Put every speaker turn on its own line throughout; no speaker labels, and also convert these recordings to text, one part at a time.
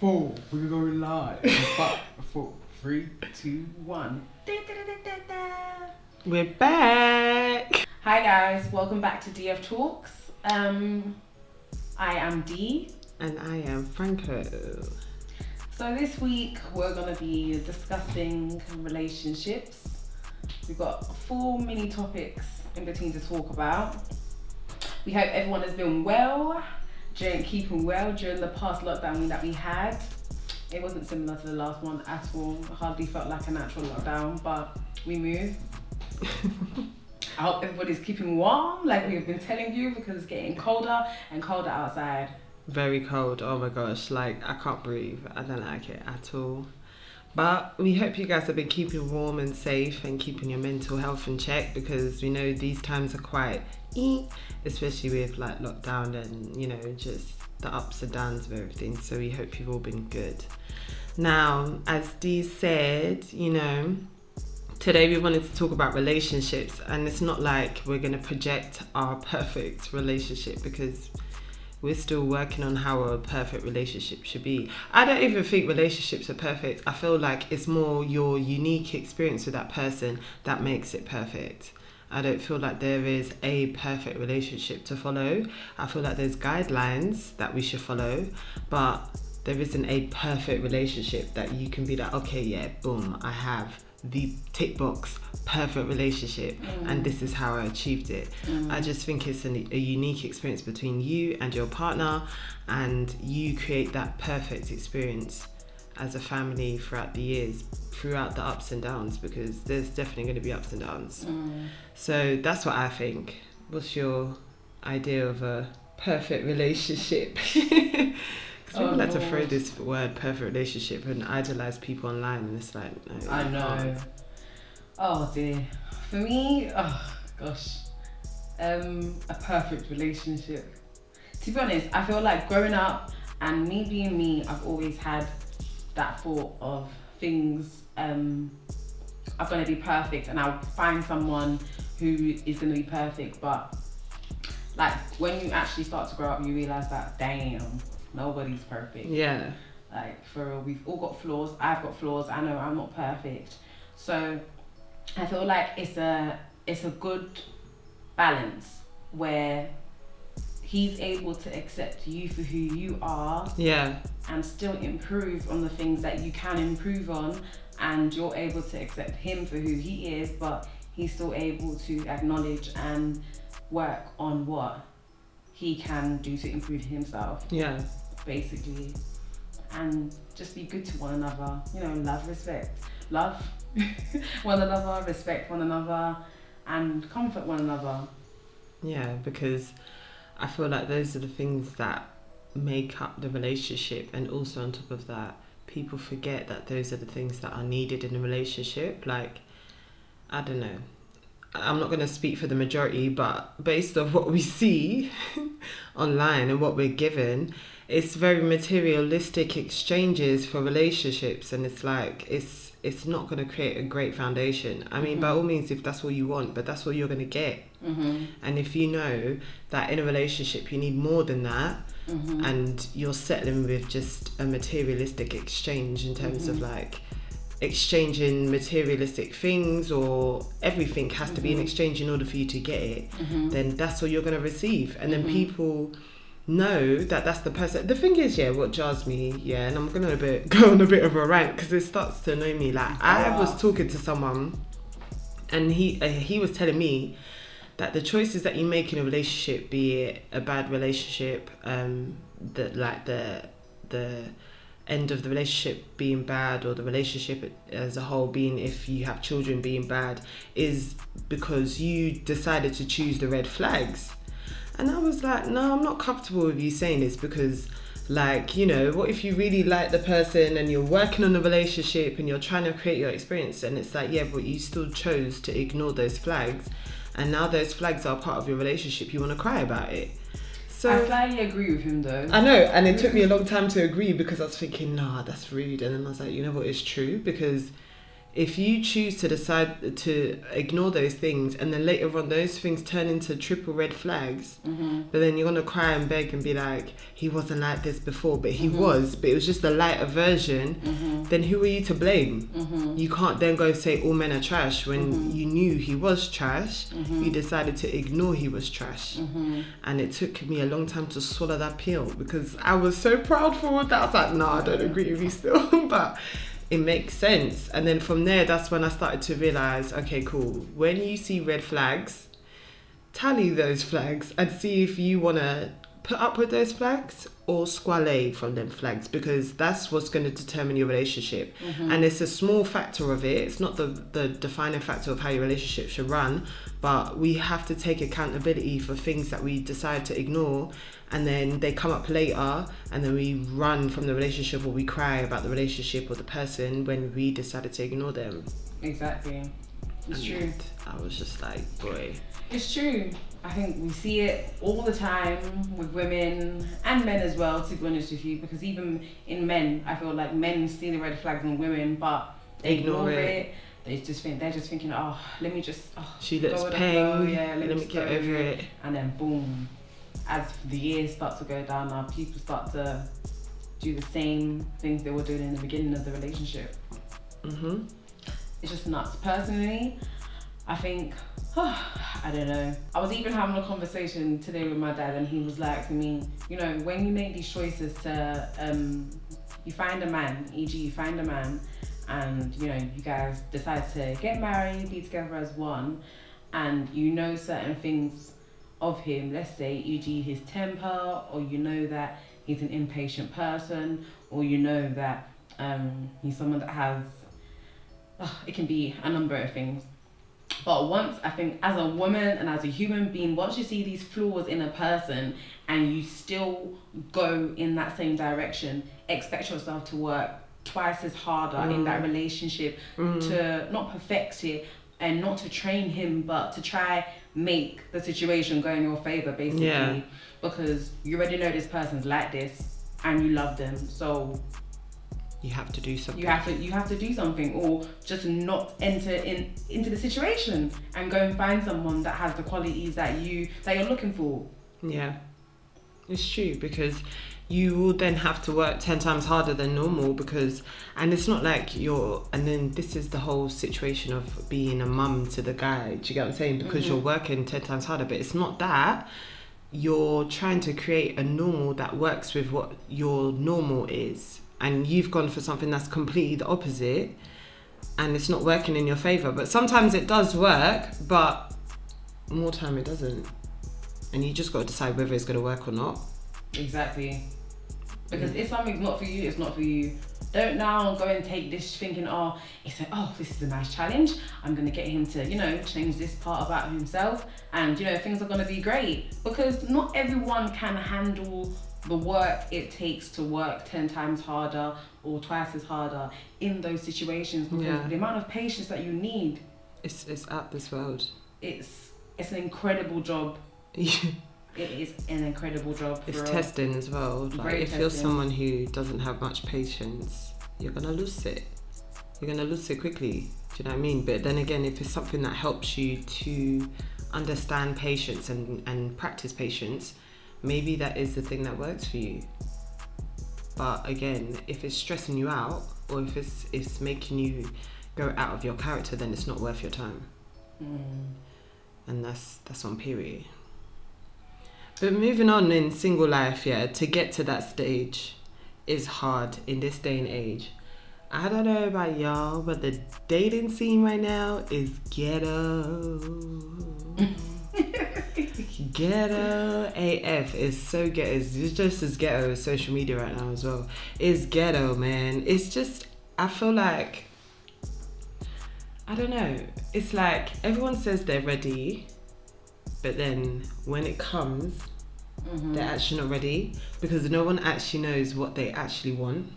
four. We're going live. Five, four, three, two, one.
We're back.
Hi guys, welcome back to DF Talks. Um, I am Dee.
And I am Franco.
So this week we're gonna be discussing relationships. We've got four mini topics in between to talk about. We hope everyone has been well, during keeping well during the past lockdown that we had. It wasn't similar to the last one at all. It hardly felt like a natural lockdown, but we moved. I hope everybody's keeping warm, like we've been telling you, because it's getting colder and colder outside.
Very cold. Oh my gosh. Like, I can't breathe. I don't like it at all. But we hope you guys have been keeping warm and safe and keeping your mental health in check because we know these times are quite eh, especially with like lockdown and you know just the ups and downs of everything. So we hope you've all been good. Now, as Dee said, you know, today we wanted to talk about relationships and it's not like we're going to project our perfect relationship because we're still working on how a perfect relationship should be. I don't even think relationships are perfect. I feel like it's more your unique experience with that person that makes it perfect. I don't feel like there is a perfect relationship to follow. I feel like there's guidelines that we should follow, but there isn't a perfect relationship that you can be like, okay, yeah, boom, I have the tick box perfect relationship and mm. this is how I achieved it. Mm. I just think it's an, a unique experience between you and your partner and you create that perfect experience as a family throughout the years, throughout the ups and downs because there's definitely going to be ups and downs. Mm. So that's what I think. What's your idea of a perfect relationship? People
Oh,
like to throw this word perfect relationship and idolize people online, and it's like, no,
I know.
can't.
Oh dear. For me, oh gosh, um, a perfect relationship. To be honest, I feel like growing up and me being me, I've always had that thought of things um, are going to be perfect, and I'll find someone who is going to be perfect. But like when you actually start to grow up, you realize that damn, nobody's perfect.
Yeah,
Like for real, we've all got flaws. I've got flaws. I know I'm not perfect. So I feel like it's a it's a good balance where he's able to accept you for who you are
yeah,
and still improve on the things that you can improve on and you're able to accept him for who he is but he's still able to acknowledge and work on what he can do to improve himself
yeah,
basically and just be good to one another you know love respect love one another respect one another and comfort one another
yeah. Because I feel like those are the things that make up the relationship, and also on top of that, people forget that those are the things that are needed in a relationship. Like, I don't know. I'm not going to speak for the majority, but based on what we see online and what we're given, it's very materialistic exchanges for relationships, and it's like it's it's not going to create a great foundation. I mean, by all means, if that's what you want, but that's what you're going to get.
mm-hmm.
And if you know that in a relationship you need more than that,
Mm-hmm.
and you're settling with just a materialistic exchange in terms of like exchanging materialistic things or everything has to be an exchange in order for you to get it, then that's what you're going to receive. And then people know that that's the person. The thing is, yeah, what jars me, yeah, and I'm going to a bit, go on a bit of a rant because it starts to annoy me. Like, I was talking to someone and he uh, he was telling me that the choices that you make in a relationship, be it a bad relationship, um, that like the the end of the relationship being bad or the relationship as a whole being if you have children being bad is because you decided to choose the red flags. And i was like no i'm not comfortable with you saying this because like you know what if you really like the person and you're working on the relationship and you're trying to create your experience? And it's like yeah but you still chose to ignore those flags. And now those flags are part of your relationship. You want to cry about it so
i slightly agree with him though
I know, and it took me a long time to agree because I was thinking, nah, that's rude. And then I was like, you know what, it's true because if you choose to decide to ignore those things and then later on those things turn into triple red flags
Mm-hmm.
but then you're gonna cry and beg and be like he wasn't like this before but he
Mhm.
was but it was just a lighter version
Mm-hmm.
then who are you to blame
Mm-hmm.
you can't then go say all men are trash when
Mhm.
you knew he was trash
Mhm.
you decided to ignore he was trash
Mm-hmm.
and it took me a long time to swallow that pill because I was so proud for that. I was like, no, I don't agree with you still, but it makes sense. And then from there, that's when I started to realize, okay, cool. When you see red flags, tally those flags and see if you want to put up with those flags or squale from them flags because that's what's going to determine your relationship
Mm-hmm.
and it's a small factor of it it's not the the defining factor of how your relationship should run but we have to take accountability for things that we decide to ignore and then they come up later and then we run from the relationship or we cry about the relationship or the person when we decided to ignore them
Exactly. It's true.
I was just like boy
It's true. I think we see it all the time with women and men as well, to be honest with you, because even in men, I feel like men see the red flags in women, but they ignore,
Ignore
it.
it.
They just think they're just thinking, oh, let me just oh,
she looks pain
yeah,
let,
let,
me get over it
and then boom, as the years start to go down, now people start to do the same things they were doing in the beginning of the relationship.
hmm
it's just nuts. Personally, I think I don't know. I was even having a conversation today with my dad, and he was like to me, you know, when you make these choices to, um, you find a man, e.g., you find a man, and you know, you guys decide to get married, be together as one, and you know certain things of him. Let's say, e.g., his temper, or you know that he's an impatient person, or you know that um, he's someone that has Ugh, it can be a number of things. But once I think as a woman and as a human being, once you see these flaws in a person and you still go in that same direction, expect yourself to work twice as harder in that relationship
Mm.
to not perfect it and not to train him but to try make the situation go in your favor basically.
Yeah.
because you already know this person's like this and you love them so
you have to do something.
you have to you have to do something or just not enter in into the situation and go and find someone that has the qualities that you that you're looking for.
Yeah, it's true because you will then have to work 10 times harder than normal because, and it's not like you're, and then this is the whole situation of being a mum to the guy. Do you get what I'm saying? Because you're mm-hmm. working 10 times harder, but it's not that. You're trying to create a normal that works with what your normal is. And you've gone for something that's completely the opposite and it's not working in your favor. But sometimes it does work, but more time it doesn't and you just got to decide whether it's going to work or not.
exactly because mm. if something's not for you it's not for you don't now go and take this thinking oh it's a, oh this is a nice challenge i'm gonna get him to you know change this part about himself and you know things are gonna be great because not everyone can handle the work it takes to work 10 times harder or twice as harder in those situations because
Yeah.
the amount of patience that you need
It's it's out this world.
it's it's an incredible job.
it's
an incredible job. For real.
testing as well. Like
Very
if you're someone who doesn't have much patience, you're gonna lose it. You're gonna lose it quickly. Do you know what I mean? But then again, if it's something that helps you to understand patience and and practice patience, maybe that is the thing that works for you. But again, if it's stressing you out or if it's it's making you go out of your character, then it's not worth your time.
Mm.
and that's that's on period. But moving on in single life, yeah, to get to that stage is hard in this day and age. I don't know about y'all, but the dating scene right now is ghetto. ghetto AF is so ghetto. It's just as ghetto as social media right now as well. It's ghetto, man. It's just I feel like I don't know. It's like everyone says they're ready, but then when it comes,
Mhm.
they're actually not ready because no one actually knows what they actually want.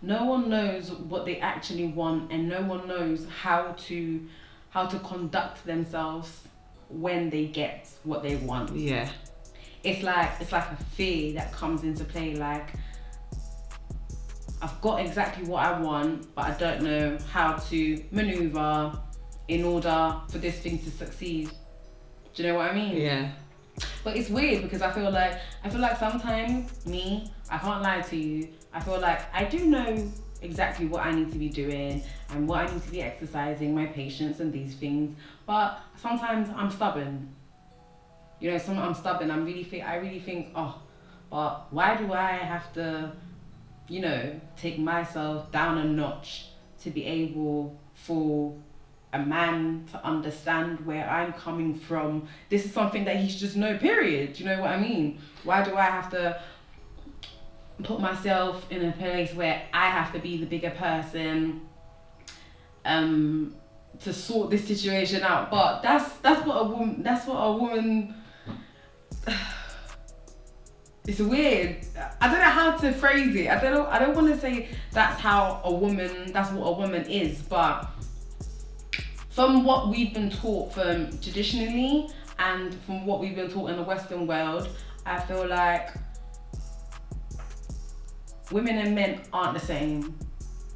No one knows what they actually want, and no one knows how to how to conduct themselves when they get what they want.
Yeah.
It's like it's like a fear that comes into play. Like I've got exactly what I want, but I don't know how to maneuver in order for this thing to succeed. Do you know what I mean?
Yeah.
But it's weird because I feel like I feel like sometimes me, I can't lie to you. I feel like I do know exactly what I need to be doing and what I need to be exercising, my patience and these things. But sometimes I'm stubborn. You know, I'm stubborn. I'm really think I really think, oh, but why do I have to, you know, take myself down a notch to be able for a man to understand where I'm coming from. This is something that he should just know, period. Do you know what I mean? Why do I have to put myself in a place where I have to be the bigger person um to sort this situation out? But that's that's what a woman that's what a woman it's weird. I don't know how to phrase it. I don't know I don't want to say that's how a woman that's what a woman is, but from what we've been taught from traditionally and from what we've been taught in the Western world, I feel like women and men aren't the same.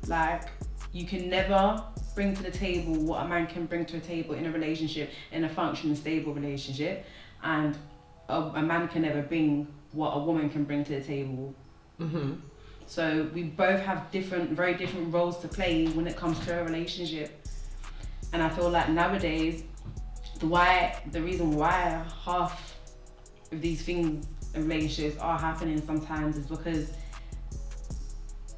Like, you can never bring to the table what a man can bring to a table in a relationship, in a functioning, stable relationship, and a, a man can never bring what a woman can bring to the table.
Mm-hmm.
So we both have different, very different roles to play when it comes to a relationship. And I feel like nowadays, the why, the reason why half of these things in relationships are happening sometimes is because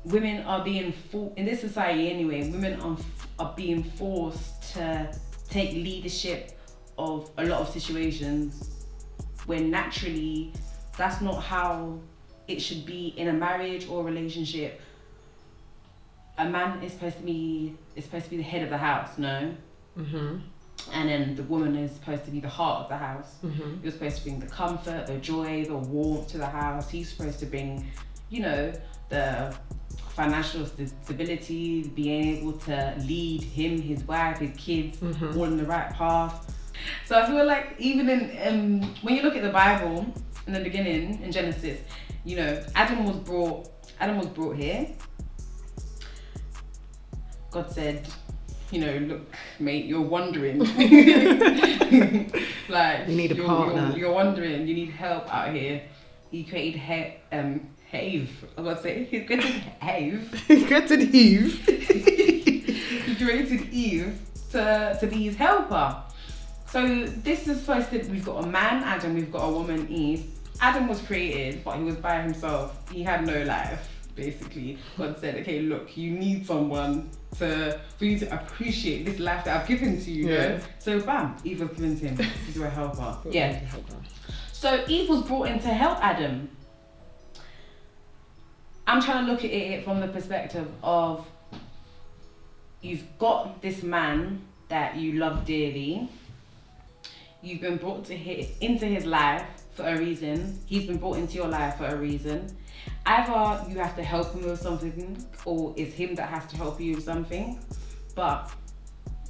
women are being for in this society anyway. Women are are being forced to take leadership of a lot of situations when naturally that's not how it should be in a marriage or relationship. A man is supposed to be is supposed to be the head of the house, no?
Mm-hmm.
And then the woman is supposed to be the heart of the house.
Mm-hmm.
You're supposed to bring the comfort, the joy, the warmth to the house. He's supposed to bring, you know, the financial stability, being able to lead him, his wife, his kids
Mhm.
all in the right path. So I feel like even in um, when you look at the Bible in the beginning in Genesis, you know, Adam was brought Adam was brought here. God said, you know, look, mate, you're wandering. like
You need a
you're,
partner.
You're, you're wandering. You need help out here. He created he- um, Have. I was say he created Have.
Get created Eve.
he created Eve to, to be his helper. So this is supposed to we've got a man Adam, we've got a woman Eve. Adam was created, but he was by himself. He had no life, basically. God said, Okay, look, you need someone to for you to appreciate this life that I've given to you.
Yeah.
So bam, Eve was given to him. She's a helper. Yeah. So Eve was brought in to help Adam. I'm trying to look at it from the perspective of you've got this man that you love dearly. You've been brought to his, into his life for a reason. He's been brought into your life for a reason. Either you have to help him with something, or it's him that has to help you with something. But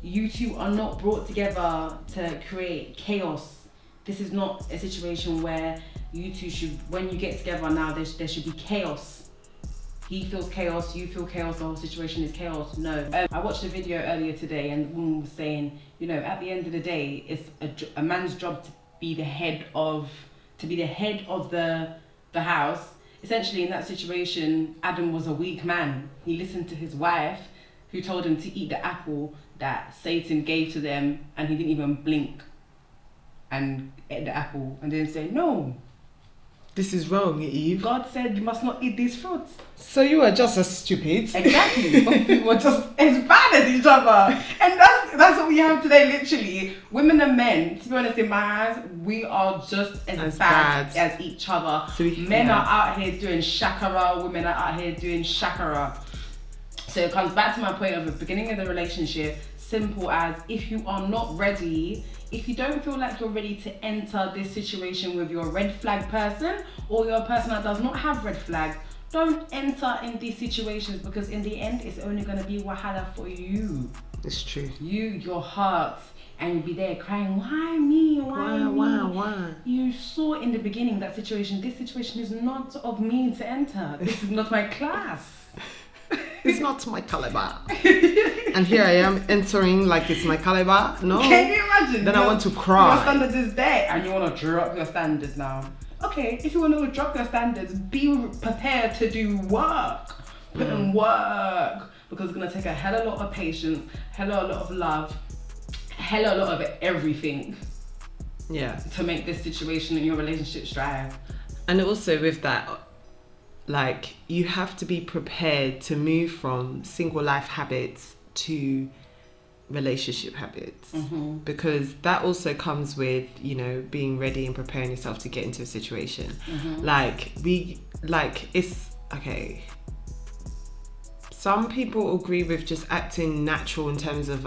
you two are not brought together to create chaos. This is not a situation where you two should, when you get together now, there, there should be chaos. He feels chaos, you feel chaos, the whole situation is chaos. No. Um, I watched a video earlier today and the woman was saying, you know, at the end of the day, it's a, a man's job to be the head of, to be the head of the, the house. Essentially, in that situation, Adam was a weak man. He listened to his wife, who told him to eat the apple that Satan gave to them, and he didn't even blink and ate the apple and then say, No,
This is wrong, Eve.
God said you must not eat these fruits.
So you are just as stupid.
Exactly. we were just as bad as each other. And that's that's what we have today, literally. Women and men, to be honest, in my eyes, we are just as,
As
bad,
bad.
as each other.
So we-
men are out here doing shakara, women are out here doing shakara. So it comes back to my point of the beginning of the relationship, simple as if you are not ready, if you don't feel like you're ready to enter this situation with your red flag person or your person that does not have red flags, don't enter in these situations because in the end it's only gonna be wahala for you.
It's true.
You, your heart, and you'll be there crying, why me? Why,
Why,
me?
why, why?
You saw in the beginning that situation. This situation is not of me to enter. This is not my class.
it's not my caliber. and here I am entering like it's my caliber. No.
Can you imagine?
Then I want to cry.
Your standards is there, and you want to drop your standards now. Okay, if you want to drop your standards, be prepared to do work. Put in
Mm.
work because it's gonna take a hell of a lot of patience, hell of a lot of love, hell of a lot of everything
Yeah.
to make this situation in your relationship strive.
And also with that, like you have to be prepared to move from single life habits to relationship habits
Mm-hmm.
because that also comes with you know being ready and preparing yourself to get into a situation
Mm-hmm.
like we like it's okay some people agree with just acting natural in terms of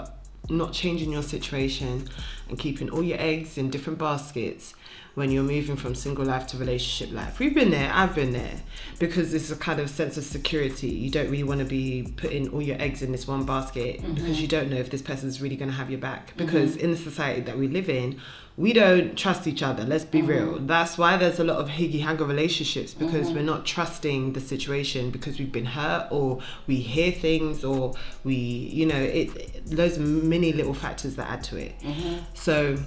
not changing your situation and keeping all your eggs in different baskets when you're moving from single life to relationship life. We've been there, I've been there, because it's a kind of sense of security. You don't really want to be putting all your eggs in this one basket mm-hmm. because you don't know if this person's really going to have your back. Mm-hmm. Because in the society that we live in, we don't trust each other. Let's be mm-hmm. real. That's why there's a lot of higgy hanger relationships because we're not trusting the situation because we've been hurt or we hear things or we, you know, it. There's many little factors that add to it. So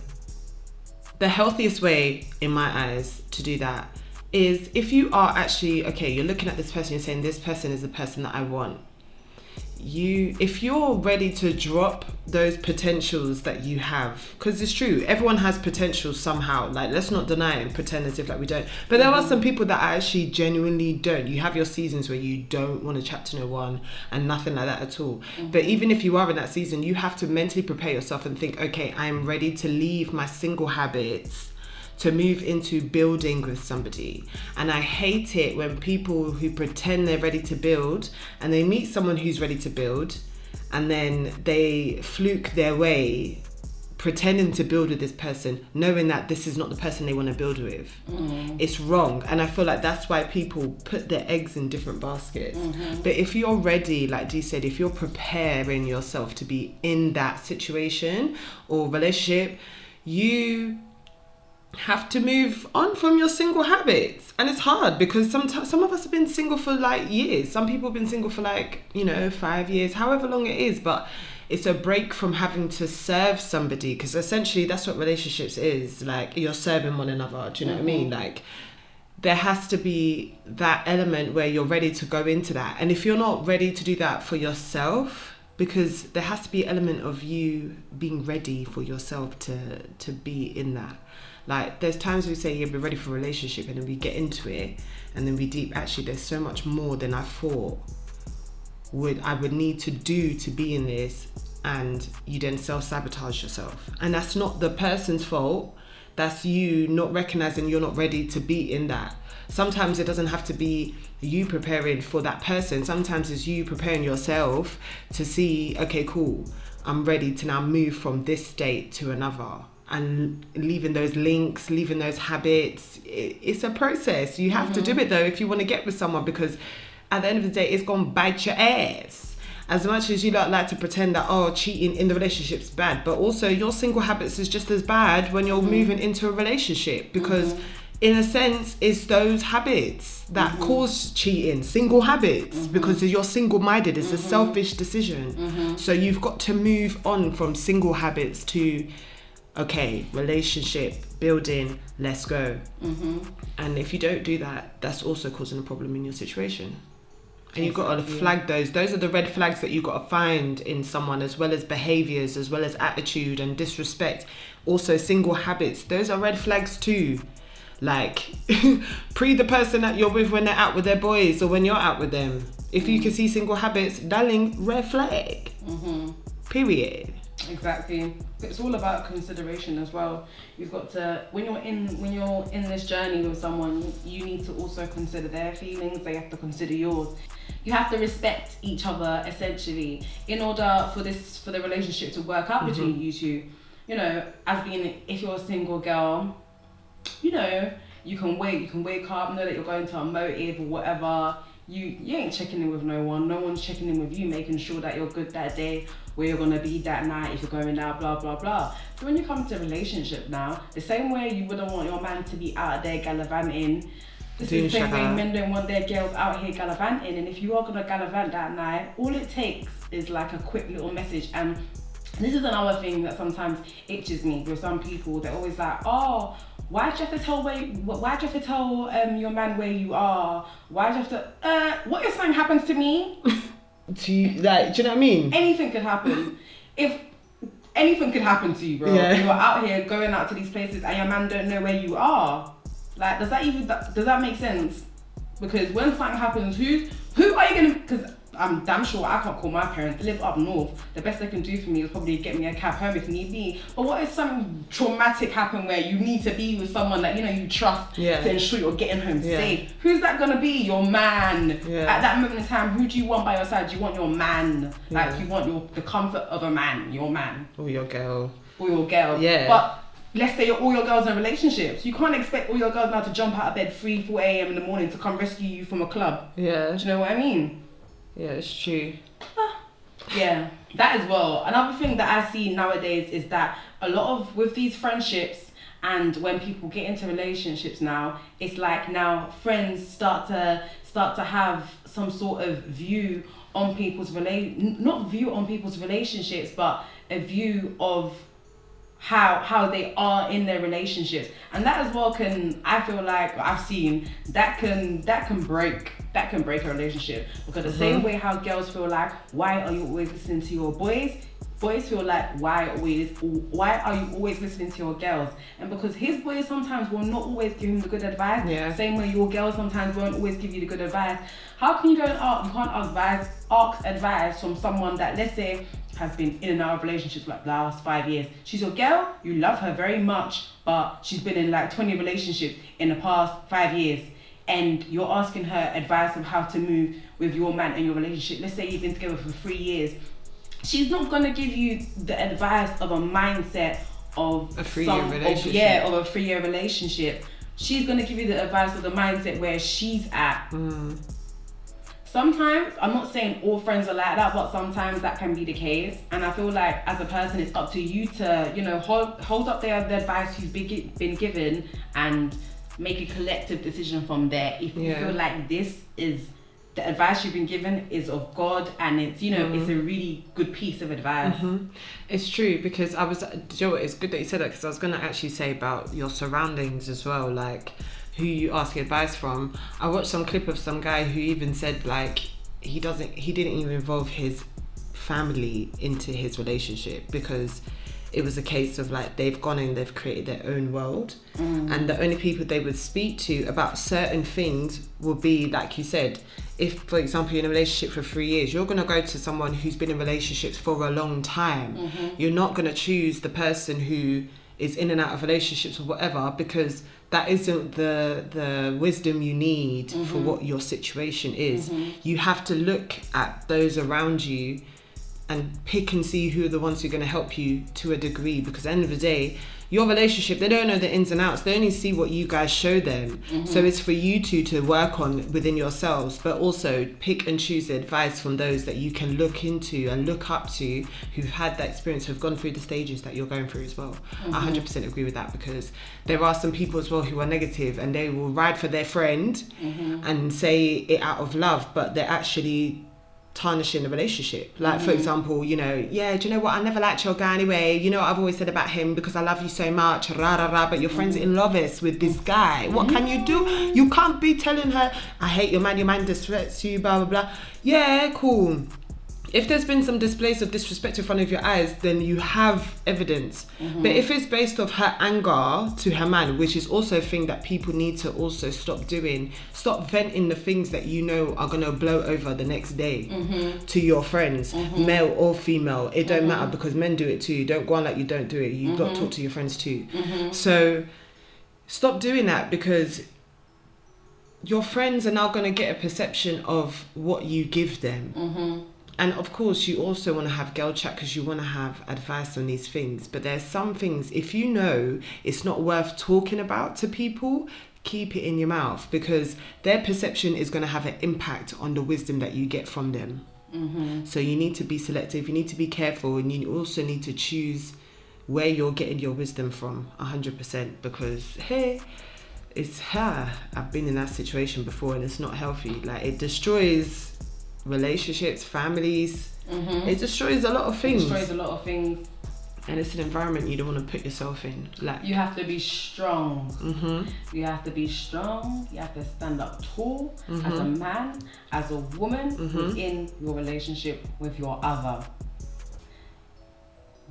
the healthiest way in my eyes to do that is if you are actually okay you're looking at this person you're saying this person is the person that i want you if you're ready to drop those potentials that you have because it's true everyone has potential somehow like let's not deny it and pretend as if like we don't. But there are mm-hmm. some people that actually genuinely don't. You have your seasons where you don't want to chat to no one and nothing like that at all. Mm-hmm. But even if you are in that season you have to mentally prepare yourself and think okay i'm ready to leave my single habits to move into building with somebody. And I hate it when people who pretend they're ready to build and they meet someone who's ready to build and then they fluke their way pretending to build with this person knowing that this is not the person they want to build with. Mm. It's wrong. And i feel like that's why people put their eggs in different baskets. Mm-hmm. But if you're ready like dee said if you're preparing yourself to be in that situation or relationship you have to move on from your single habits. And it's hard because sometimes some of us have been single for like years. Some people have been single for like you know five years however long it is. But it's a break from having to serve somebody because essentially that's what relationships is. Like you're serving one another. Do you know what i mean? Mm-hmm. Like there has to be that element where you're ready to go into that. And if you're not ready to do that for yourself because there has to be an element of you being ready for yourself to to be in that like there's times we say yeah we're ready for a relationship and then we get into it and then we deep actually there's so much more than i thought would i would need to do to be in this and you then self-sabotage yourself. And that's not the person's fault. That's you not recognizing you're not ready to be in that. Sometimes it doesn't have to be you preparing for that person. Sometimes it's you preparing yourself to see okay cool i'm ready to now move from this state to another and leaving those links leaving those habits it, it's a process. You have to do mm-hmm. it though if you want to get with someone because at the end of the day it's going to bite your ass. As much as you don't like to pretend that oh cheating in the relationship's bad but also your single habits is just as bad when you're mm-hmm. moving into a relationship because mm-hmm. in a sense it's those habits that cause cheating single habits because you're single-minded. It's a selfish decision. So you've got to move on from single habits to okay relationship building let's go. Mm-hmm. And if you don't do that that's also causing a problem in your situation. And you've got to flag those those are the red flags that you've got to find in someone as well as behaviors as well as attitude and disrespect. Also single habits those are red flags too. Like pre the person that you're with when they're out with their boys or when you're out with them. If you mm. can see single habits darling red flag. Mm-hmm. Period
Exactly. It's all about consideration as well. You've got to when you're in when you're in this journey with someone, you need to also consider their feelings. They have to consider yours. You have to respect each other essentially in order for this for the relationship to work out between mm-hmm. you two. You know, as being if you're a single girl, you know, you can wait, you can wake up, know that you're going to a motive or whatever. You you ain't checking in with no one. No one's checking in with you, making sure that you're good that day, where you're gonna be that night, if you're going out, blah blah blah. So when you come to a relationship now, the same way you wouldn't want your man to be out there gallivanting, This
Doing
is the same way men don't want their girls out here gallivanting, and if you are gonna gallivant that night, all it takes is like a quick little message. And this is another thing that sometimes itches me with some people. They're always like, "Oh, why'd you have to tell where? You, why'd you have to tell um, your man where you are? Why'd you have to? Uh, what if something happens to me?
To you, like, do you know what I mean?
anything could happen. if anything could happen to you, bro.
Yeah.
You're out here going out to these places and your man don't know where you are. Like, does that even does that make sense? Because when something happens, who who are you gonna? Because I'm damn sure I can't call my parents. They live up north. The best they can do for me is probably get me a cab home if need be. But what if something traumatic happened where you need to be with someone that you know you trust
Yeah.
to ensure you're getting home
Yeah.
safe? Who's that gonna be? Your man.
Yeah.
At that moment in time, who do you want by your side? Do you want your man? Like you want your the comfort of a man, your man,
Or your girl.
or your girl.
Yeah.
But let's say all your girls are in relationships. You can't expect all your girls now to jump out of bed 3, 4 a.m. in the morning to come rescue you from a club.
Yeah.
Do you know what I mean?
Yeah, it's true. Ah.
Yeah, that as well. Another thing that I see nowadays is that a lot of with these friendships and when people get into relationships now, it's like now friends start to start to have some sort of view on people's relate not view on people's relationships, but a view of how how they are in their relationships and that as well can i feel like i've seen that can that can break that can break a relationship because the same mm-hmm. way how girls feel like why are you always listening to your boys boys feel like why always why are you always listening to your girls and because his boys sometimes will not always give him the good advice
Yeah.
same way your girls sometimes won't always give you the good advice how can you go and ask you can't advise ask advice from someone that let's say has been in and out of relationships like the last five years. She's your girl, you love her very much, but she's been in like 20 relationships in the past five years. And you're asking her advice on how to move with your man and your relationship. Let's say you've been together for three years. She's not gonna give you the advice of a mindset of
A three-year
some- of-
relationship.
yeah, of a three-year relationship. She's gonna give you the advice of the mindset where she's at
Mm.
Sometimes, I'm not saying all friends are like that, but sometimes that can be the case. And I feel like as a person, it's up to you to, you know, hold, hold up their, the advice you've been given and make a collective decision from there. If you
Yeah.
feel like this is the advice you've been given is of God and it's, you know, it's a really good piece of advice.
Mhm. It's true because I was. Do you know what? It's good that you said that because I was gonna actually say about your surroundings as well, like who you ask advice from. I watched some clip of some guy who even said like he doesn't, he didn't even involve his family into his relationship because it was a case of like they've gone and they've created their own world. Mm. And the only people they would speak to about certain things would be like you said if for example you're in a relationship for three years you're going to go to someone who's been in relationships for a long time. Mm-hmm. You're not going to choose the person who is in and out of relationships or whatever because that isn't the the wisdom you need for mm-hmm. what your situation is. Mm-hmm. You have to look at those around you and pick and see who are the ones who are going to help you to a degree because at the end of the day your relationship they don't know the ins and outs they only see what you guys show them. Mm-hmm. So it's for you two to work on within yourselves but also pick and choose the advice from those that you can look into and look up to who've had that experience who've gone through the stages that you're going through as well. Mm-hmm. I 100% agree with that because there are some people as well who are negative and they will ride for their friend mm-hmm. and say it out of love but they're actually tarnishing the relationship. Like for mm-hmm. example, you know, yeah, do you know what? I never liked your guy anyway. You know what I've always said about him because I love you so much. Rah rah rah. But your friend's mm-hmm. in love is with this guy. What mm-hmm. can you do? You can't be telling her, I hate your man. Your man disrespects you. Blah blah blah. Yeah, cool. If there's been some displays of disrespect in front of your eyes, then you have evidence. Mm-hmm. But if it's based off her anger to her man, which is also a thing that people need to also stop doing, stop venting the things that you know are gonna blow over the next day mm-hmm. to your friends, mm-hmm. male or female. It don't matter because men do it too. Don't go on like you don't do it. You got to talk to your friends too. So stop doing that because your friends are now going to get a perception of what you give them. And of course, you also want to have girl chat because you want to have advice on these things. But there's some things, if you know it's not worth talking about to people, keep it in your mouth because their perception is going to have an impact on the wisdom that you get from them. Mm-hmm. So you need to be selective, you need to be careful, and you also need to choose where you're getting your wisdom from 100% because, hey, it's her. I've been in that situation before and it's not healthy. Like it destroys relationships, families.
Mm-hmm.
It destroys a lot of things.
destroys a lot of things.
and it's an environment you don't want to put yourself in. Like
You have to be strong.
hmm
You have to be strong. You have to stand up tall as a man, as a woman
Mhm.
within your relationship with your other.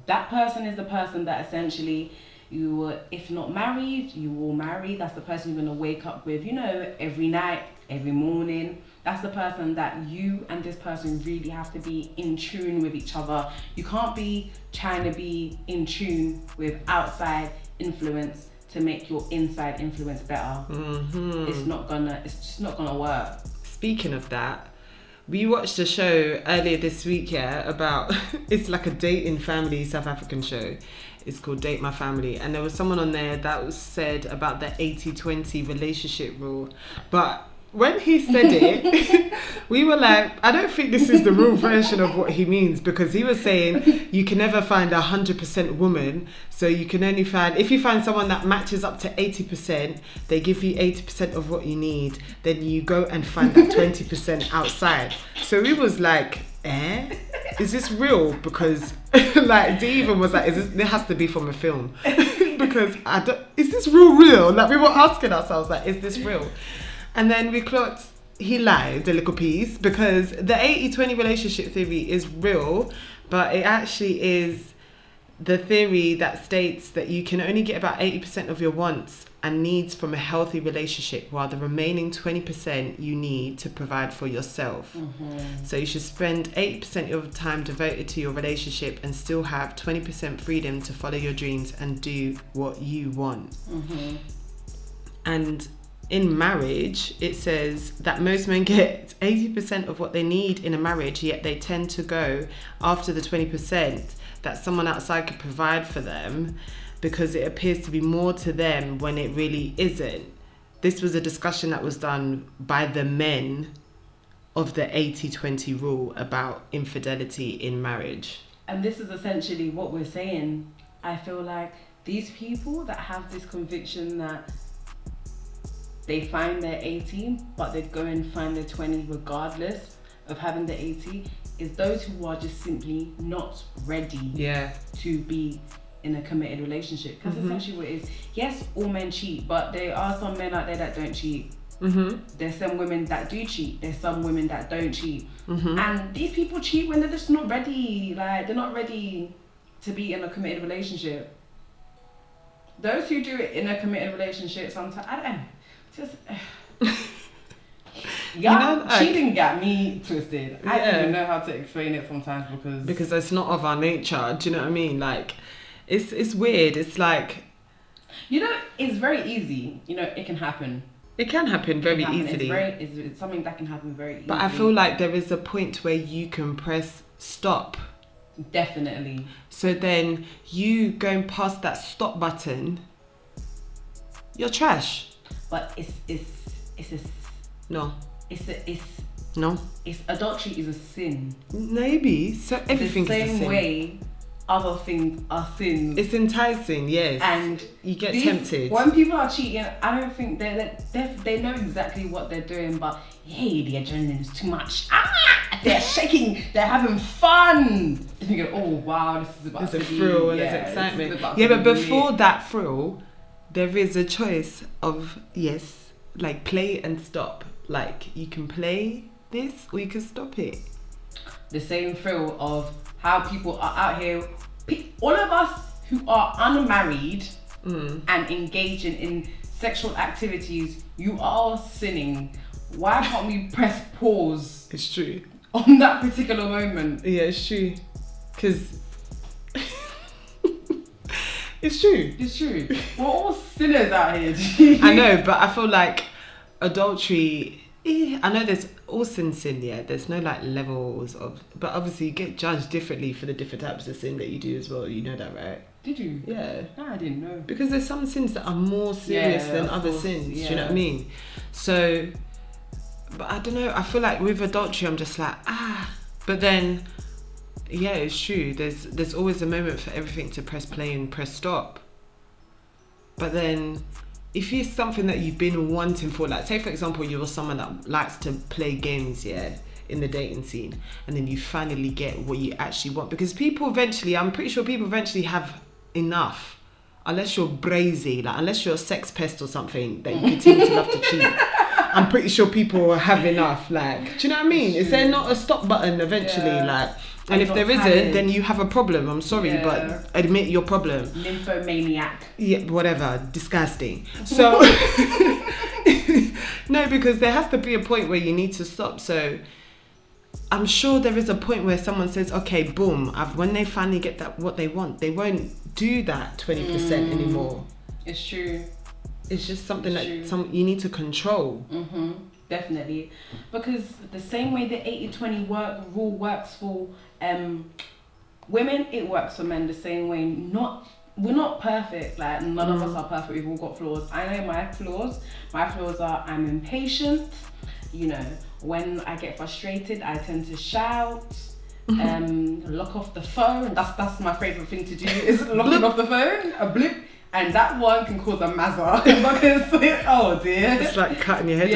That person is the person that essentially you if not married, you will marry. That's the person you're gonna wake up with, you know, every night, every morning. That's the person that you and this person really have to be in tune with each other. You can't be trying to be in tune with outside influence to make your inside influence better.
hmm
It's not gonna. It's just not gonna work.
Speaking of that, we watched a show earlier this week, yeah, about it's like a dating family South African show. It's called Date My Family, and there was someone on there that was said about the 80-20 relationship rule. But when he said it, we were like, I don't think this is the real version of what he means because he was saying you can never find a hundred percent woman, so you can only find if you find someone that matches up to eighty percent, they give you eighty percent of what you need, then you go and find that twenty percent outside. So we was like, eh, is this real? Because like Dee even was like, is this? It has to be from a film because I don't. Is this real? Real? Like we were asking ourselves, like, is this real? And then we clocked he lied a little piece because the 80-20 relationship theory is real, but it actually is the theory that states that you can only get about 80% of your wants and needs from a healthy relationship while the remaining 20% you need to provide for yourself. So you should spend 80% of your time devoted to your relationship and still have 20% freedom to follow your dreams and do what you want.
Mm-hmm.
And in marriage, it says that most men get 80% of what they need in a marriage, yet they tend to go after the 20% that someone outside could provide for them because it appears to be more to them when it really isn't. This was a discussion that was done by the men of the 80 20 rule about infidelity in marriage.
And this is essentially what we're saying. I feel like these people that have this conviction that they find their 18, but they go and find their 20 regardless of having the 80, is those who are just simply not ready
Yeah.
to be in a committed relationship. Because
Mhm.
essentially, what it is yes, all men cheat, but there are some men out there that don't cheat.
Mm-hmm.
There's some women that do cheat. There's some women that don't cheat.
Mm-hmm.
And these people cheat when they're just not ready. Like they're not ready to be in a committed relationship. Those who do it in a committed relationship, sometimes I don't know, just. yeah,
know, like-
cheating got me twisted. I don't even know how to explain it sometimes because
because it's not of our nature. Do you know what I mean? Like, it's it's weird. It's like
you know it's very easy. You know it can happen.
it can happen very
can happen.
easily.
It's, very, it's, it's something that can happen very easily.
but I feel like there is a point where you can press stop.
definitely.
So then you going past that stop button, you're trash.
But it's it's it's a
No,
it's a, it's
no,
it's adultery is a sin.
maybe. So everything
the same
a
way other things are sins.
It's enticing, yes.
and
you get
these-
tempted.
When people are cheating, I don't think they they they know exactly what they're doing, but hey, the adrenaline is too much. Ah, they're shaking, they're having fun. They think, oh wow, this is about
a
to be,
thrill and
yeah,
there's excitement. Yeah, but before that thrill, there is a choice of yes, like play and stop. Like you can play this or you can stop it.
the same thrill of how people are out here, all of us who are unmarried
Mm.
and engaging in sexual activities, you are sinning. Why can't we press pause
It's true.
on that particular moment?
Yeah, it's true. Cause it's true.
It's true. We're all sinners out here.
I know, but I feel like adultery. eh, I know there's all sin sin. Yeah, there's no like levels of, but obviously you get judged differently for the different types of sin that you do as well. You know that, right?
Did you?
Yeah.
No, I didn't know.
Because there's some sins that are more serious
Yeah,
than other
course,
sins. Do you know what I mean? So, but I don't know. I feel like with adultery, I'm just like ah. But then, yeah, it's true. There's there's always a moment for everything to press play and press stop. But then, if it's something that you've been wanting for, like say for example you're someone that likes to play games, yeah, in the dating scene, and then you finally get what you actually want because people eventually, I'm pretty sure people eventually have enough. Unless you're brazy, like unless you're a sex pest or something that you continue to love to cheat. I'm pretty sure people will have enough. Like, do you know what I mean? Is there not a stop button eventually?
Yeah.
Like,
And
if
not
there isn't, then you have a problem. I'm sorry,
Yeah.
but admit your problem.
Nymphomaniac.
Yeah, whatever. Disgusting. So no, because there has to be a point where you need to stop. So I'm sure there is a point where someone says, "Okay, boom." I've, when they finally get that what they want, they won't do that twenty percent
Mm.
anymore.
It's true.
It's just something
True.
that some you need to control.
hmm definitely. Because the same way the 80-20 work rule works for um women, it works for men the same way. Not we're not perfect. Like none of us are perfect. We've all got flaws. I know my flaws. My flaws are I'm impatient. You know, when I get frustrated, I tend to shout. Um, lock off the phone. That's that's my favorite thing to do is locking off the phone. A blip, and that one can cause a mazza because oh dear.
It's like cutting your head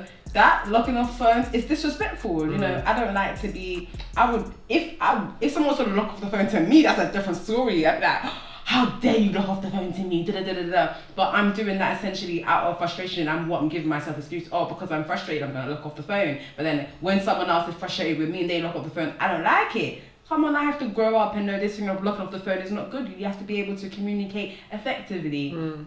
off.
That locking off phones is disrespectful. You know, mm. I don't like to be. I would if I if someone was to lock off the phone to me, that's a different story. I'd be like, how dare you lock off the phone to me? Da, da, da, da, da. But I'm doing that essentially out of frustration. And I'm what I'm giving myself excuse. Oh, because I'm frustrated, I'm gonna lock off the phone. But then when someone else is frustrated with me and they lock off the phone, I don't like it. Come on, I have to grow up and know this thing of locking off the phone is not good. You have to be able to communicate effectively mm.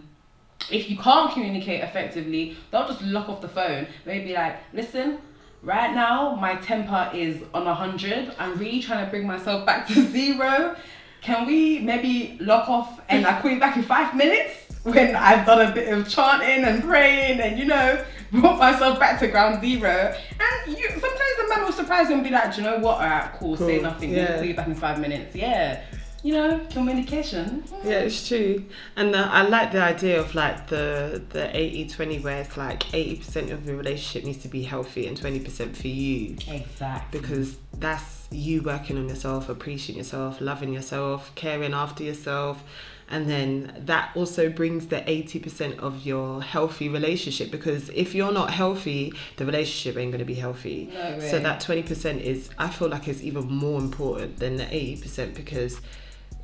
If you can't communicate effectively, don't just lock off the phone. Maybe like, listen, right now my temper is on a hundred. I'm really trying to bring myself back to zero. Can we maybe lock off and I call you back in five minutes when I've done a bit of chanting and praying and you know brought myself back to ground zero. And you sometimes the man will surprise you and be like, Do you know what? Alright, cool, say nothing.
yeah.
We'll call you back in five minutes. Yeah. You know, communication.
Yeah, it's true. And uh, I like the idea of like the the 80-20 where it's like 80% of your relationship needs to be healthy and 20% for you.
Exactly.
Because that's you working on yourself, appreciating yourself, loving yourself, caring after yourself. And then that also brings the 80% of your healthy relationship because if you're not healthy, the relationship ain't going to be healthy.
No
So that 20% is, I feel like, is even more important than the 80% because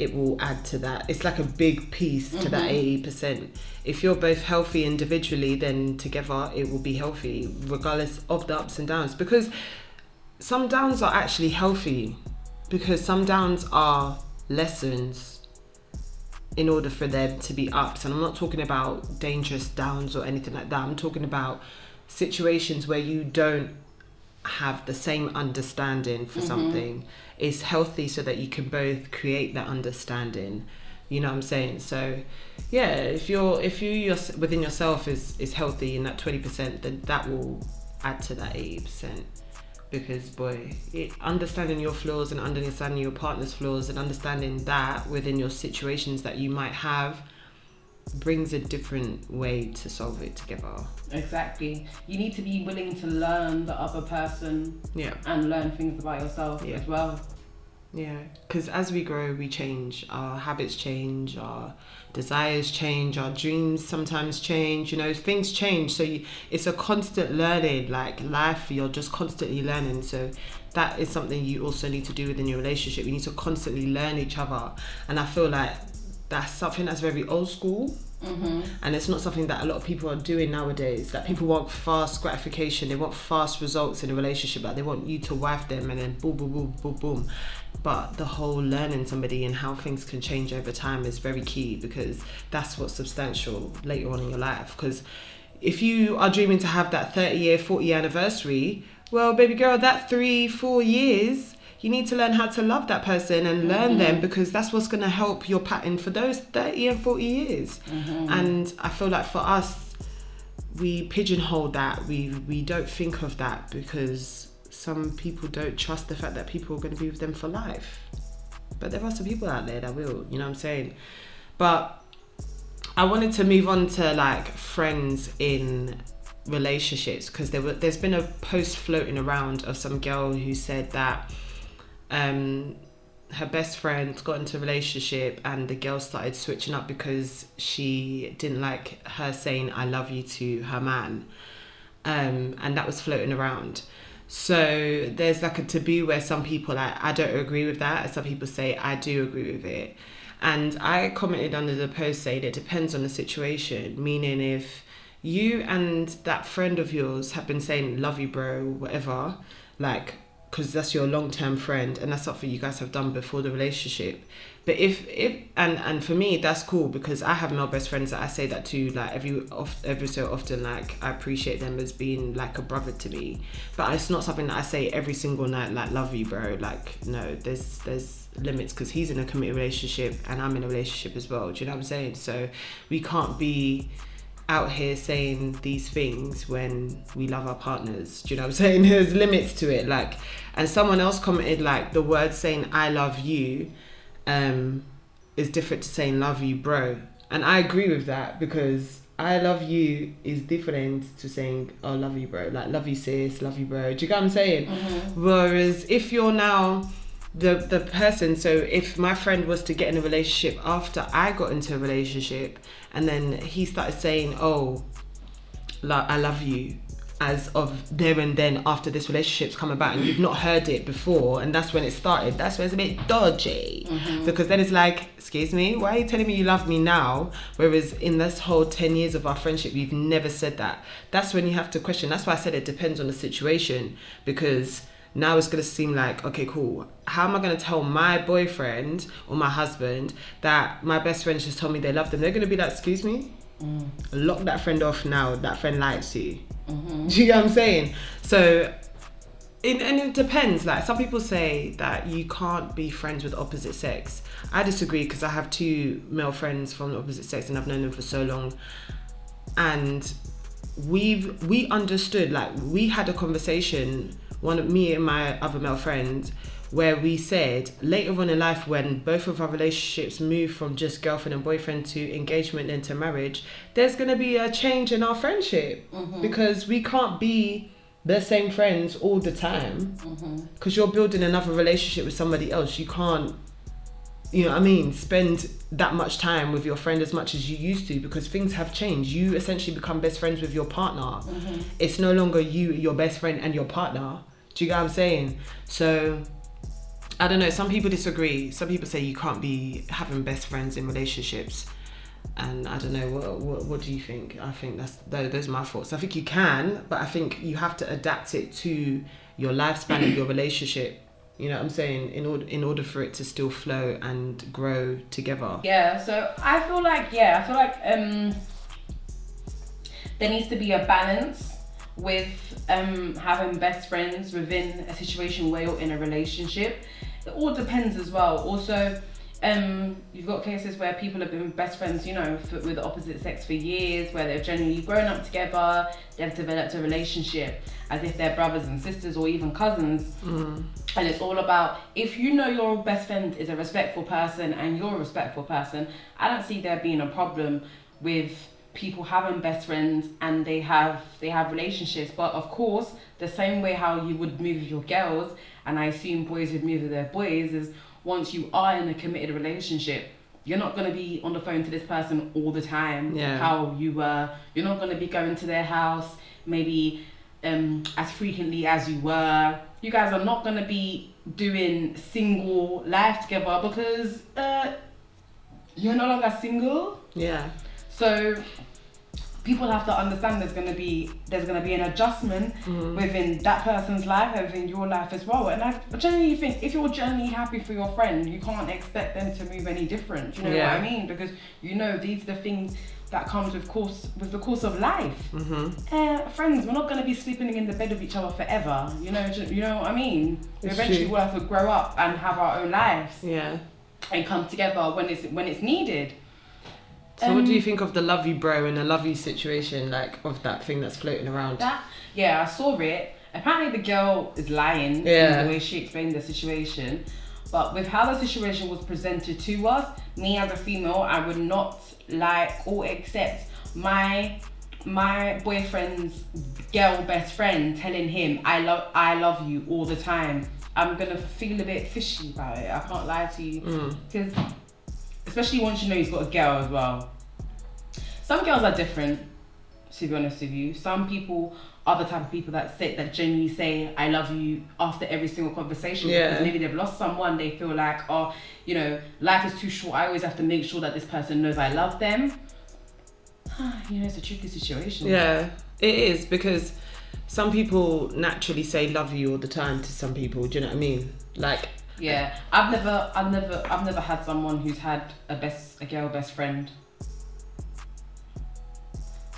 it will add to that. It's like a big piece to that mm-hmm. 80%. If you're both healthy individually, then together it will be healthy, regardless of the ups and downs. Because some downs are actually healthy, because some downs are lessons in order for them to be ups. And I'm not talking about dangerous downs or anything like that. I'm talking about situations where you don't have the same understanding for mm-hmm. something is healthy so that you can both create that understanding. You know what i'm saying? So yeah if you're if you your, within yourself is is healthy in that 20% then that will add to that 80% because boy it, understanding your flaws and understanding your partner's flaws and understanding that within your situations that you might have brings a different way to solve it together
Exactly. You need to be willing to learn the other person
yeah
and learn things about yourself
Yeah.
as well.
Yeah, because as we grow, we change. Our habits change, our desires change, our dreams sometimes change. You know, things change. So you, it's a constant learning. Like life, you're just constantly learning. So that is something you also need to do within your relationship. You need to constantly learn each other. And I feel like that's something that's very old school
Mm-hmm.
and it's not something that a lot of people are doing nowadays. That people want fast gratification, they want fast results in a relationship. Like they want you to wife them and then boom, boom, boom, boom, boom. But the whole learning somebody and how things can change over time is very key because that's what's substantial later on in your life. Because if you are dreaming to have that 30 year, 40 year anniversary, well, baby girl, that three, four years, you need to learn how to love that person and learn mm-hmm. them because that's what's going to help your pattern for those 30 and 40 years. Mm-hmm. And I feel like for us, we pigeonhole that. We we don't think of that because some people don't trust the fact that people are going to be with them for life. But there are some people out there that will, you know what I'm saying? But I wanted to move on to like friends in relationships because there were there's been a post floating around of some girl who said that um her best friend got into a relationship and the girl started switching up because she didn't like her saying I love you to her man. Um, and that was floating around. So there's like a taboo where some people like I don't agree with that, and some people say I do agree with it. And I commented under the post saying it depends on the situation, meaning if you and that friend of yours have been saying love you bro whatever like because that's your long-term friend and that's something you guys have done before the relationship. But if if and and for me that's cool because i have male best friends that i say that to like every off every so often like i appreciate them as being like a brother to me. But it's not something that i say every single night like love you bro. Like no there's there's limits because he's in a committed relationship and i'm in a relationship as well. Do you know what i'm saying? So we can't be out here saying these things when we love our partners. Do you know what I'm saying? There's limits to it. Like, and someone else commented like the word saying "I love you" um, is different to saying "love you, bro." And I agree with that because I love you is different to saying "oh love you, bro." Like love you, sis, love you, bro. Do you get what I'm saying?
Mm-hmm.
Whereas if you're now the the person so if my friend was to get in a relationship after I got into a relationship and then he started saying oh lo- I love you as of there and then after this relationship's come about and you've not heard it before and that's when it started that's when it's a bit dodgy. Mm-hmm. Because then it's like excuse me why are you telling me you love me now? Whereas in this whole 10 years of our friendship you've never said that. That's when you have to question that's why i said it depends on the situation because now it's going to seem like okay cool. How am i going to tell my boyfriend or my husband that my best friend just told me they love them? They're going to be like excuse me? Mm. Lock that friend off now. That friend likes you. Mm-hmm. Do you know what i'm saying? So it, and it depends. Like some people say that you can't be friends with opposite sex. I disagree because i have two male friends from the opposite sex and i've known them for so long. And we've we understood like we had a conversation one of me and my other male friend where we said later on in life when both of our relationships move from just girlfriend and boyfriend to engagement and to marriage there's going to be a change in our friendship. Mm-hmm. Because we can't be the same friends all the time. Mm-hmm. Because you're building another relationship with somebody else. You can't you know what I mean, spend that much time with your friend as much as you used to because things have changed. You essentially become best friends with your partner. Mm-hmm. It's no longer you, your best friend, and your partner. Do you get what I'm saying? So, I don't know. Some people disagree. Some people say you can't be having best friends in relationships. And I don't know. What, what, what do you think? I think that's tho- those are my thoughts. I think you can, but I think you have to adapt it to your lifespan of your relationship. You know what I'm saying? In order in order for it to still flow and grow together.
Yeah, so I feel like yeah, I feel like um there needs to be a balance with um having best friends within a situation where you're in a relationship. It all depends as well. Also, um you've got cases where people have been best friends, you know, for, with the opposite sex for years, where they've genuinely grown up together, they've developed a relationship as if they're brothers and sisters or even cousins and it's all about if you know your best friend is a respectful person and you're a respectful person i don't see there being a problem with people having best friends and they have they have relationships but of course the same way how you would move your girls and i assume boys would move with their boys is once you are in a committed relationship you're not going to be on the phone to this person all the time
Yeah.
how you were you're not going to be going to their house maybe um, as frequently as you were. You guys are not gonna be doing single life together because uh, you're no longer single.
Yeah.
So people have to understand there's gonna be there's gonna be an adjustment within that person's life and within your life as well. And I generally think if you're generally happy for your friend, you can't expect them to move any different. You know
Yeah.
what I mean? Because you know these are the things that comes with course with the course of life.
Mm-hmm.
Uh, friends, we're not gonna be sleeping in the bed with each other forever. You know, you know what I mean.
It's
Eventually,
true.
we'll have to grow up and have our own lives
Yeah.
and come together when it's when it's needed.
So what do
Um,
you think of the love you bro and the love you situation, like of that thing that's floating around?
That yeah, I saw it. Apparently, the girl is lying
Yeah.
in the way she explained the situation. But with how the situation was presented to us, me as a female, I would not like or accept my my boyfriend's girl best friend telling him I love I love you all the time, I'm gonna feel a bit fishy about it. I can't lie to you
Mm.
because especially once you know he's got a girl as well. Some girls are different, to be honest with you. Some people the type of people that say that genuinely say I love you after every single conversation
Yeah.
because maybe they've lost someone. They feel like oh you know life is too short. I always have to make sure that this person knows I love them. you know it's a tricky situation.
Yeah, it is because some people naturally say love you all the time to some people. Do you know what I mean? Like,
Yeah, I've never, I've never, I've never had someone who's had a best, a girl best friend.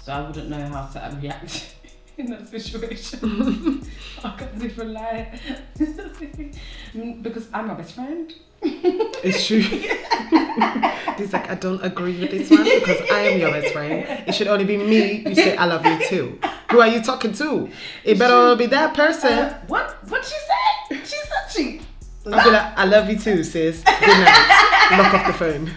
So I wouldn't know how to react in that situation. I can't even lie because I'm my best friend.
it's true. He's like, I don't agree with this one because I am your best friend. It should only be me. You say I love you too. Who are you talking to? It better be that person.
Uh, what? What she said? She said she.
I'll be like, I love you too, sis. Good night. Lock off the phone.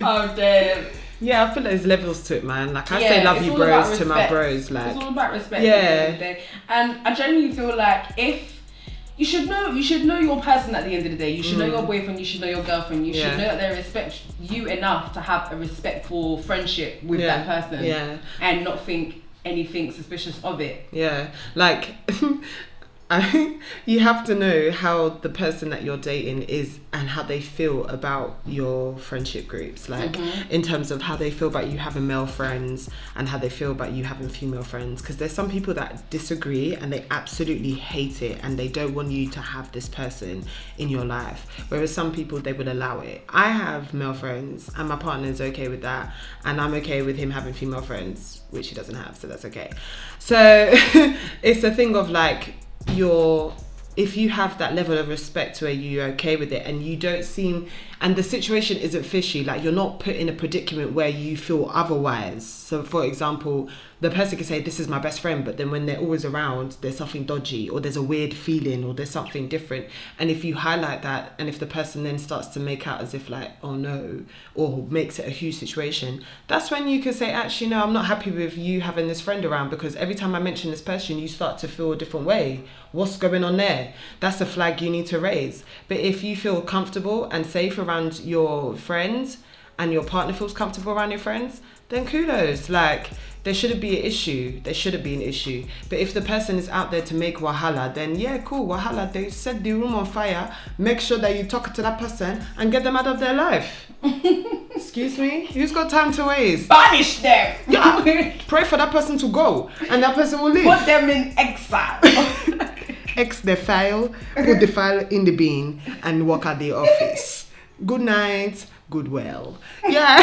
Oh damn.
Yeah, I feel like there's levels to it, man. Like I
Yeah,
say, love you, bros, to my bros. Like,
it's all about respect.
Yeah.
At the end of the day. And I genuinely feel like if you should know, you should know your person at the end of the day. You should know your boyfriend. You should know your girlfriend. You
Mm. Yeah.
should know that they respect you enough to have a respectful friendship with
Yeah.
that person.
Yeah.
And not think anything suspicious of it.
Yeah, like you have to know how the person that you're dating is and how they feel about your friendship groups. Like
Mm-hmm.
in terms of how they feel about you having male friends and how they feel about you having female friends. Because there's some people that disagree and they absolutely hate it and they don't want you to have this person in your life. Whereas some people they would allow it. I have male friends and my partner's okay with that, and I'm okay with him having female friends, which he doesn't have, so that's okay. So it's a thing of like you're if you have that level of respect where you're okay with it and you don't seem and the situation isn't fishy like you're not put in a predicament where you feel otherwise. So for example the person can say this is my best friend but then when they're always around there's something dodgy or there's a weird feeling or there's something different. And if you highlight that and if the person then starts to make out as if like oh no or makes it a huge situation that's when you can say actually no i'm not happy with you having this friend around because every time i mention this person you start to feel a different way. What's going on there? That's a flag you need to raise. But if you feel comfortable and safe around your friends and your partner feels comfortable around your friends then kudos. Like there shouldn't be an issue there shouldn't be an issue but if the person is out there to make wahala then yeah cool wahala they set the room on fire make sure that you talk to that person and get them out of their life excuse me who's got time to waste
Banish them.
Yeah. pray for that person to go and that person will leave
Put them in exile.
X the file, put the file in the bin, and walk at the office. Good night, good well. Yeah.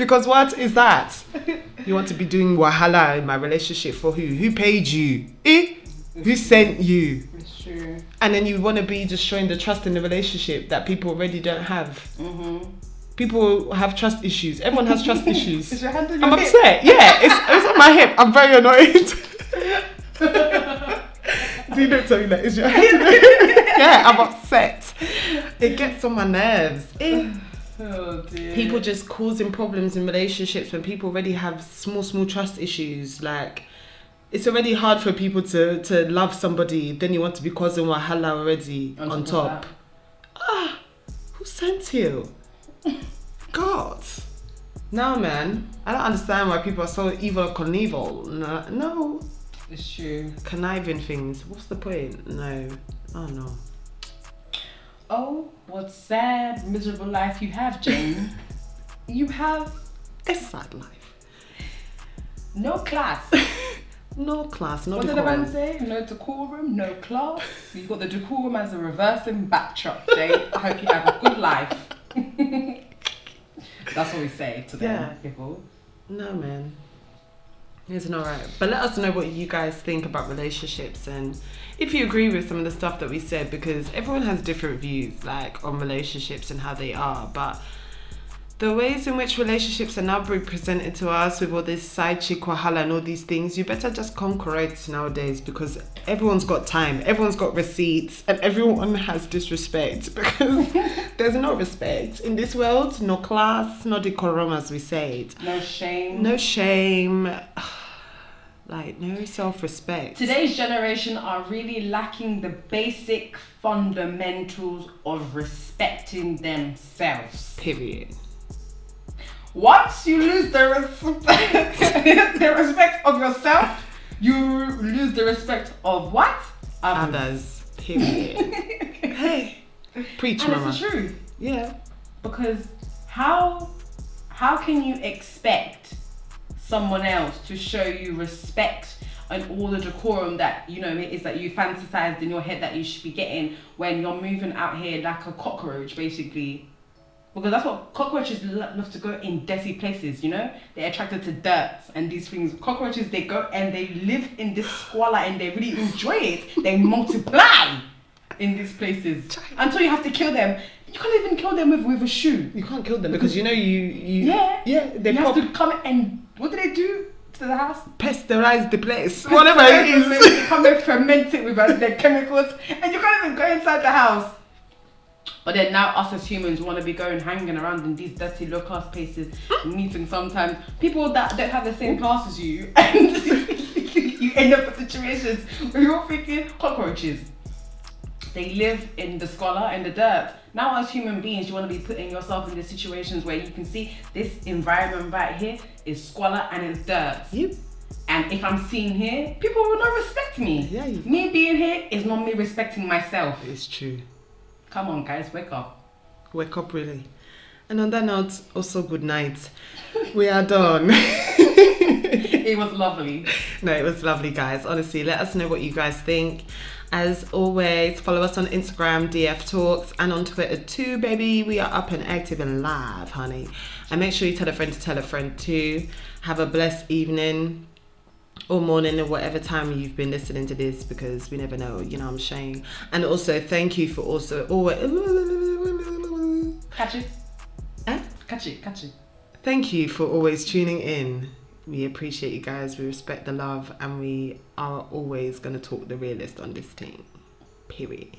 Because what is that? You want to be doing wahala in my relationship for who? Who paid you? Eh? Who sent you?
it's true.
And then you want to be just showing the trust in the relationship that people already don't have.
Mm-hmm.
People have trust issues. Everyone has trust issues.
Is your hand on your
I'm
hip?
upset. Yeah, it's, it's on my hip. I'm very annoyed. Do you know tell me that? Is your hand on your hip? Yeah, I'm upset. It gets on my nerves. Eh.
Oh dear.
People just causing problems in relationships when people already have small, small trust issues. Like, it's already hard for people to, to love somebody, then you want to be causing wahala already on,
On top
top. Ah, who sent you? God. No, man. I don't understand why people are so evil Knievel. No, no.
It's true.
Conniving things. What's the point? No. Oh, no.
Oh, what sad, miserable life you have, Jane. you have
It's sad life.
no class.
No class, no
what did the
decorum.
man say? No decorum, no class. You got the decorum as a reversing backdrop, Jane. I hope you have a good life. That's what we say to them,
Yeah.
people.
No, man. It's not all right. But let us know what you guys think about relationships and if you agree with some of the stuff that we said because everyone has different views like on relationships and how they are. But the ways in which relationships are now being presented to us with all this side chick wahala and all these things, you better just conquer it nowadays because everyone's got time, everyone's got receipts, and everyone has disrespect because there's no respect in this world, no class, no decorum as we say it,
No shame.
no shame, like no self respect.
Today's generation are really lacking the basic fundamentals of respecting themselves.
Period.
Once you lose the respect, the respect of yourself, you lose the respect of what? Others.
Others. Period. hey, preach,
And
mama.
it's the truth.
Yeah.
Because how how can you expect someone else to show you respect and all the decorum that you know it is that you fantasized in your head that you should be getting when you're moving out here like a cockroach basically. Because that's what cockroaches love to go in dirty places you know? They're attracted to dirt and these things. Cockroaches they go and they live in this squalor and they really enjoy it. They multiply in these places. Until you have to kill them. You can't even kill them with, with a shoe.
You can't kill them because you know you you
Yeah.
yeah they
you
pop
have to come and what do they do to the house?
pasteurize the place whatever it
They
is.
come and ferment it with uh, their chemicals, and you can't even go inside the house. But then now us as humans want to be going hanging around in these dirty low class places, meeting sometimes people that don't have the same class as you, and you end up in situations where you're thinking cockroaches. They live in the squalor and the dirt. Now, as human beings, you want to be putting yourself in the situations where you can see this environment right here is squalor and it's dirt.
Yep.
And if I'm seen here, people will not respect me.
Yeah, you-
Me being here is not me respecting myself.
It's true.
Come on, guys, wake up.
Wake up really. And on that note, also good night. We are done.
It was lovely.
no, it was lovely, guys. Honestly, let us know what you guys think. As always, follow us on Instagram, DF Talks, and on Twitter too, baby. We are up and active and live, honey. And make sure you tell a friend to tell a friend too. Have a blessed evening or morning or whatever time you've been listening to this because we never know, you know I'm saying. And also, thank you for also oh, always.
Catch it.
Huh?
Catch it, catch it.
Thank you for always tuning in. We appreciate you guys. We respect the love, and we are always going to talk the realist on this team. Period.